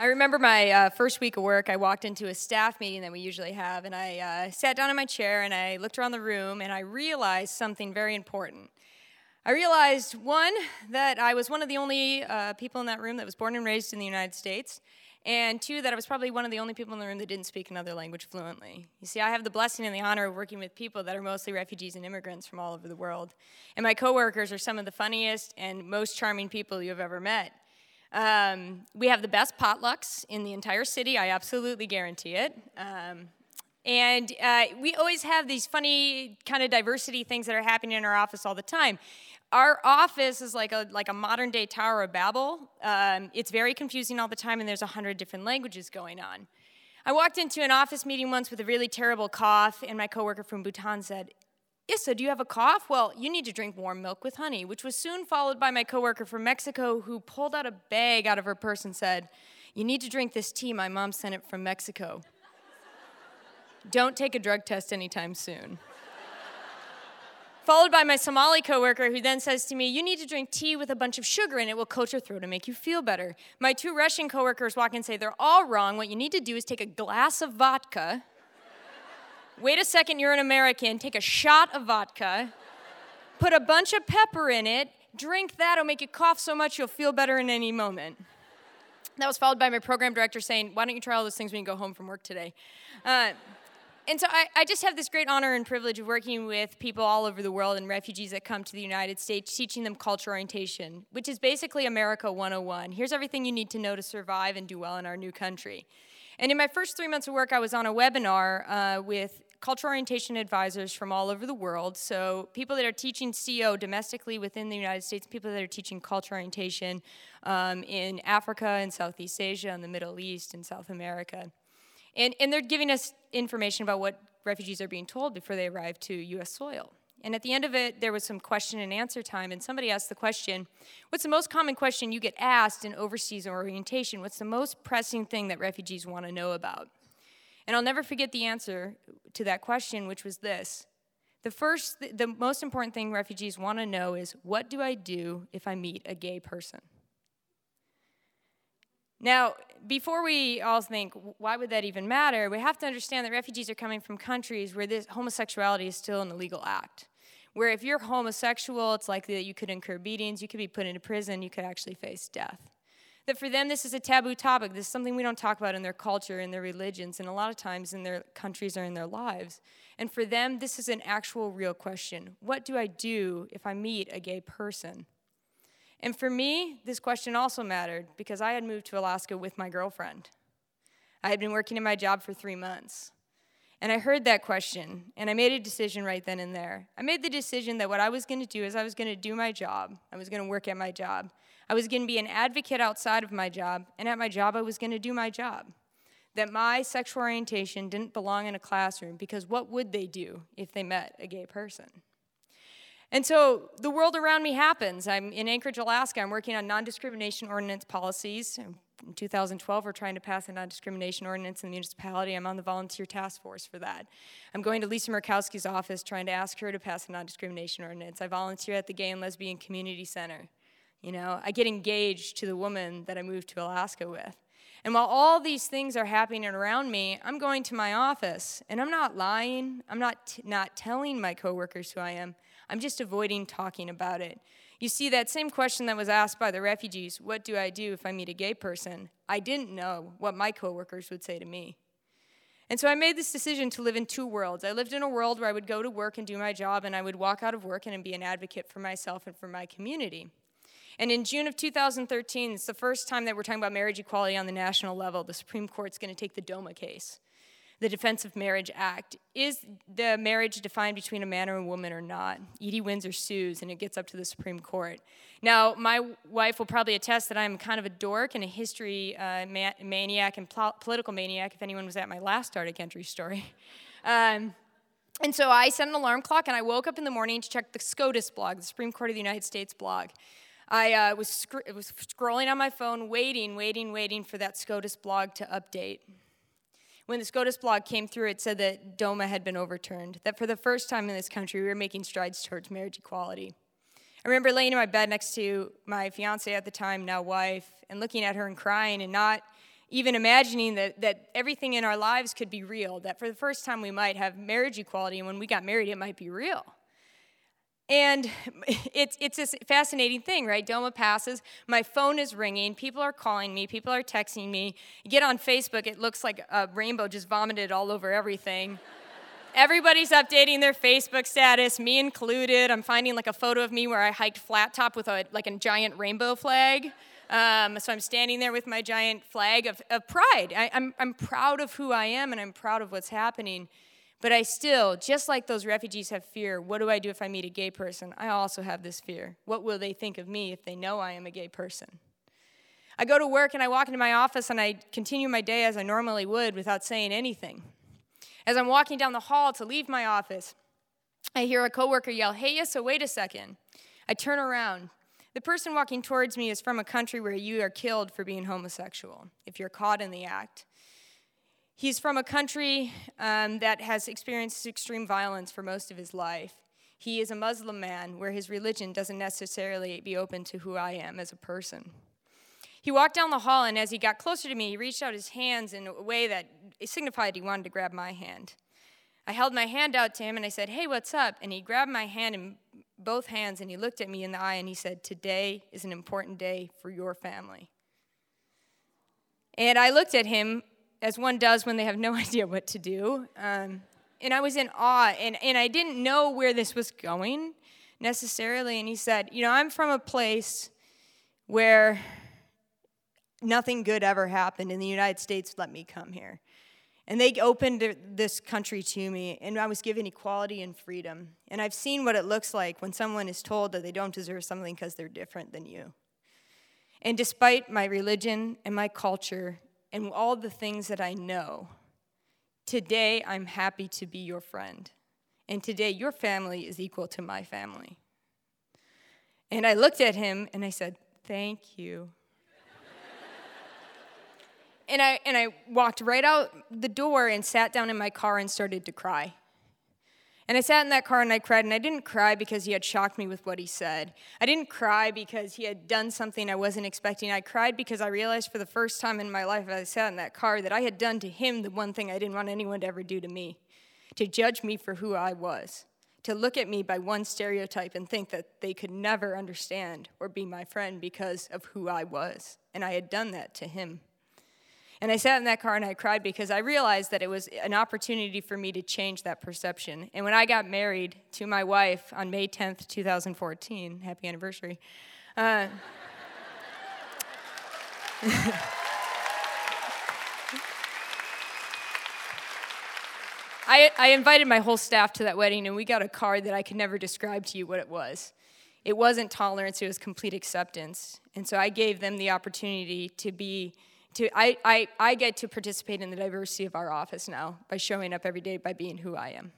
I remember my uh, first week of work, I walked into a staff meeting that we usually have, and I uh, sat down in my chair and I looked around the room and I realized something very important. I realized, one, that I was one of the only uh, people in that room that was born and raised in the United States, and two, that I was probably one of the only people in the room that didn't speak another language fluently. You see, I have the blessing and the honor of working with people that are mostly refugees and immigrants from all over the world. And my coworkers are some of the funniest and most charming people you've ever met. Um, we have the best potlucks in the entire city, I absolutely guarantee it. Um, and uh, we always have these funny kind of diversity things that are happening in our office all the time. Our office is like a, like a modern day Tower of Babel. Um, it's very confusing all the time, and there's a hundred different languages going on. I walked into an office meeting once with a really terrible cough, and my coworker from Bhutan said, Issa, do you have a cough? Well, you need to drink warm milk with honey, which was soon followed by my coworker from Mexico who pulled out a bag out of her purse and said, You need to drink this tea. My mom sent it from Mexico. Don't take a drug test anytime soon. Followed by my Somali coworker who then says to me, You need to drink tea with a bunch of sugar in it will coat your throat and make you feel better. My two Russian coworkers walk and say, They're all wrong. What you need to do is take a glass of vodka Wait a second, you're an American. Take a shot of vodka, put a bunch of pepper in it, drink that, it'll make you cough so much you'll feel better in any moment. That was followed by my program director saying, Why don't you try all those things when you go home from work today? Uh, and so I, I, just have this great honor and privilege of working with people all over the world and refugees that come to the United States, teaching them culture orientation, which is basically America 101. Here's everything you need to know to survive and do well in our new country. And in my first three months of work, I was on a webinar uh, with cultural orientation advisors from all over the world. So, people that are teaching CO domestically within the United States, people that are teaching cultural orientation um, in Africa and Southeast Asia and the Middle East and South America. And, and they're giving us information about what refugees are being told before they arrive to US soil. And at the end of it, there was some question and answer time, and somebody asked the question What's the most common question you get asked in overseas orientation? What's the most pressing thing that refugees want to know about? And I'll never forget the answer to that question, which was this. The first, the most important thing refugees want to know is what do I do if I meet a gay person? Now, before we all think, why would that even matter, we have to understand that refugees are coming from countries where this homosexuality is still an illegal act. Where if you're homosexual, it's likely that you could incur beatings, you could be put into prison, you could actually face death that for them this is a taboo topic. This is something we don't talk about in their culture, in their religions, and a lot of times in their countries or in their lives. And for them, this is an actual real question. What do I do if I meet a gay person? And for me, this question also mattered because I had moved to Alaska with my girlfriend. I had been working in my job for three months. And I heard that question, and I made a decision right then and there. I made the decision that what I was going to do is I was going to do my job. I was going to work at my job. I was going to be an advocate outside of my job, and at my job, I was going to do my job. That my sexual orientation didn't belong in a classroom because what would they do if they met a gay person? And so the world around me happens. I'm in Anchorage, Alaska. I'm working on non discrimination ordinance policies. In 2012, we're trying to pass a non discrimination ordinance in the municipality. I'm on the volunteer task force for that. I'm going to Lisa Murkowski's office trying to ask her to pass a non discrimination ordinance. I volunteer at the Gay and Lesbian Community Center. You know, I get engaged to the woman that I moved to Alaska with. And while all these things are happening around me, I'm going to my office and I'm not lying. I'm not, t- not telling my coworkers who I am. I'm just avoiding talking about it. You see, that same question that was asked by the refugees what do I do if I meet a gay person? I didn't know what my coworkers would say to me. And so I made this decision to live in two worlds. I lived in a world where I would go to work and do my job, and I would walk out of work and be an advocate for myself and for my community. And in June of 2013, it's the first time that we're talking about marriage equality on the national level. The Supreme Court's going to take the DOMA case, the Defense of Marriage Act. Is the marriage defined between a man and a woman or not? Edie Windsor sues, and it gets up to the Supreme Court. Now, my wife will probably attest that I'm kind of a dork and a history uh, maniac and pl- political maniac, if anyone was at my last Arctic Entry story. Um, and so I set an alarm clock and I woke up in the morning to check the SCOTUS blog, the Supreme Court of the United States blog. I uh, was, sc- was scrolling on my phone, waiting, waiting, waiting for that SCOTUS blog to update. When the SCOTUS blog came through, it said that DOMA had been overturned, that for the first time in this country, we were making strides towards marriage equality. I remember laying in my bed next to my fiance at the time, now wife, and looking at her and crying and not even imagining that, that everything in our lives could be real, that for the first time we might have marriage equality, and when we got married, it might be real. And it's, it's this fascinating thing, right? DOMA passes, my phone is ringing, people are calling me, people are texting me. You get on Facebook, it looks like a rainbow just vomited all over everything. Everybody's updating their Facebook status, me included. I'm finding like a photo of me where I hiked flat top with a, like a giant rainbow flag. Um, so I'm standing there with my giant flag of, of pride. I, I'm, I'm proud of who I am and I'm proud of what's happening. But I still, just like those refugees have fear, what do I do if I meet a gay person? I also have this fear. What will they think of me if they know I am a gay person? I go to work and I walk into my office and I continue my day as I normally would without saying anything. As I'm walking down the hall to leave my office, I hear a coworker yell, Hey, yes, so wait a second. I turn around. The person walking towards me is from a country where you are killed for being homosexual if you're caught in the act. He's from a country um, that has experienced extreme violence for most of his life. He is a Muslim man where his religion doesn't necessarily be open to who I am as a person. He walked down the hall, and as he got closer to me, he reached out his hands in a way that signified he wanted to grab my hand. I held my hand out to him and I said, Hey, what's up? And he grabbed my hand in both hands and he looked at me in the eye and he said, Today is an important day for your family. And I looked at him as one does when they have no idea what to do. Um, and I was in awe and, and I didn't know where this was going necessarily. And he said, You know, I'm from a place where nothing good ever happened, and the United States let me come here. And they opened this country to me, and I was given equality and freedom. And I've seen what it looks like when someone is told that they don't deserve something because they're different than you. And despite my religion and my culture and all the things that I know, today I'm happy to be your friend. And today your family is equal to my family. And I looked at him and I said, Thank you and I and I walked right out the door and sat down in my car and started to cry. And I sat in that car and I cried, and I didn't cry because he had shocked me with what he said. I didn't cry because he had done something I wasn't expecting. I cried because I realized for the first time in my life as I sat in that car that I had done to him the one thing I didn't want anyone to ever do to me to judge me for who I was, to look at me by one stereotype and think that they could never understand or be my friend because of who I was. And I had done that to him. And I sat in that car and I cried because I realized that it was an opportunity for me to change that perception. And when I got married to my wife on May 10th, 2014, happy anniversary. Uh, I, I invited my whole staff to that wedding, and we got a card that I could never describe to you what it was. It wasn't tolerance, it was complete acceptance. And so I gave them the opportunity to be to I, I, I get to participate in the diversity of our office now by showing up every day by being who I am.